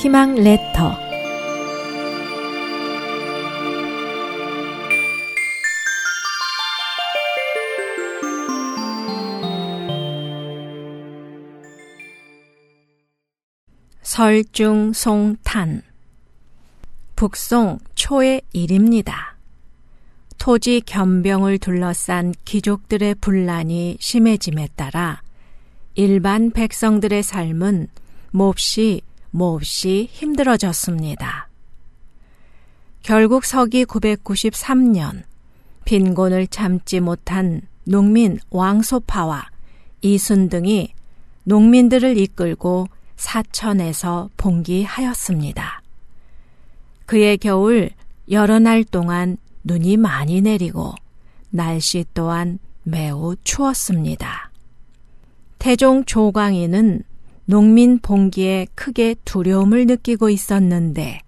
희망 레터 설중 송탄 북송 초의 일입니다. 토지 겸병을 둘러싼 귀족들의 분란이 심해짐에 따라 일반 백성들의 삶은 몹시 몹시 힘들어졌습니다. 결국 서기 993년 빈곤을 참지 못한 농민 왕소파와 이순 등이 농민들을 이끌고 사천에서 봉기하였습니다. 그의 겨울 여러 날 동안 눈이 많이 내리고 날씨 또한 매우 추웠습니다. 태종 조광인은 농민 봉기에 크게 두려움을 느끼고 있었는데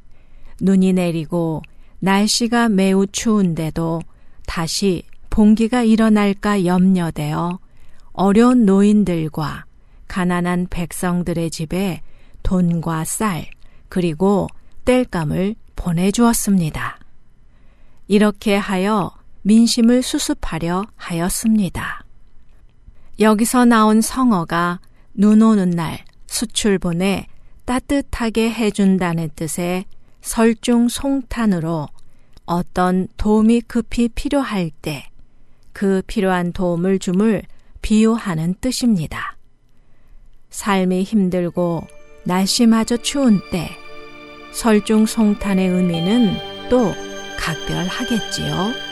눈이 내리고 날씨가 매우 추운데도 다시 봉기가 일어날까 염려되어 어려운 노인들과 가난한 백성들의 집에 돈과 쌀 그리고 땔감을 보내주었습니다. 이렇게 하여 민심을 수습하려 하였습니다. 여기서 나온 성어가 눈 오는 날 수출본에 따뜻하게 해준다는 뜻의 설중 송탄으로 어떤 도움이 급히 필요할 때 그 필요한 도움을 줌을 비유하는 뜻입니다. 삶이 힘들고 날씨마저 추운 때 설중 송탄의 의미는 또 각별하겠지요.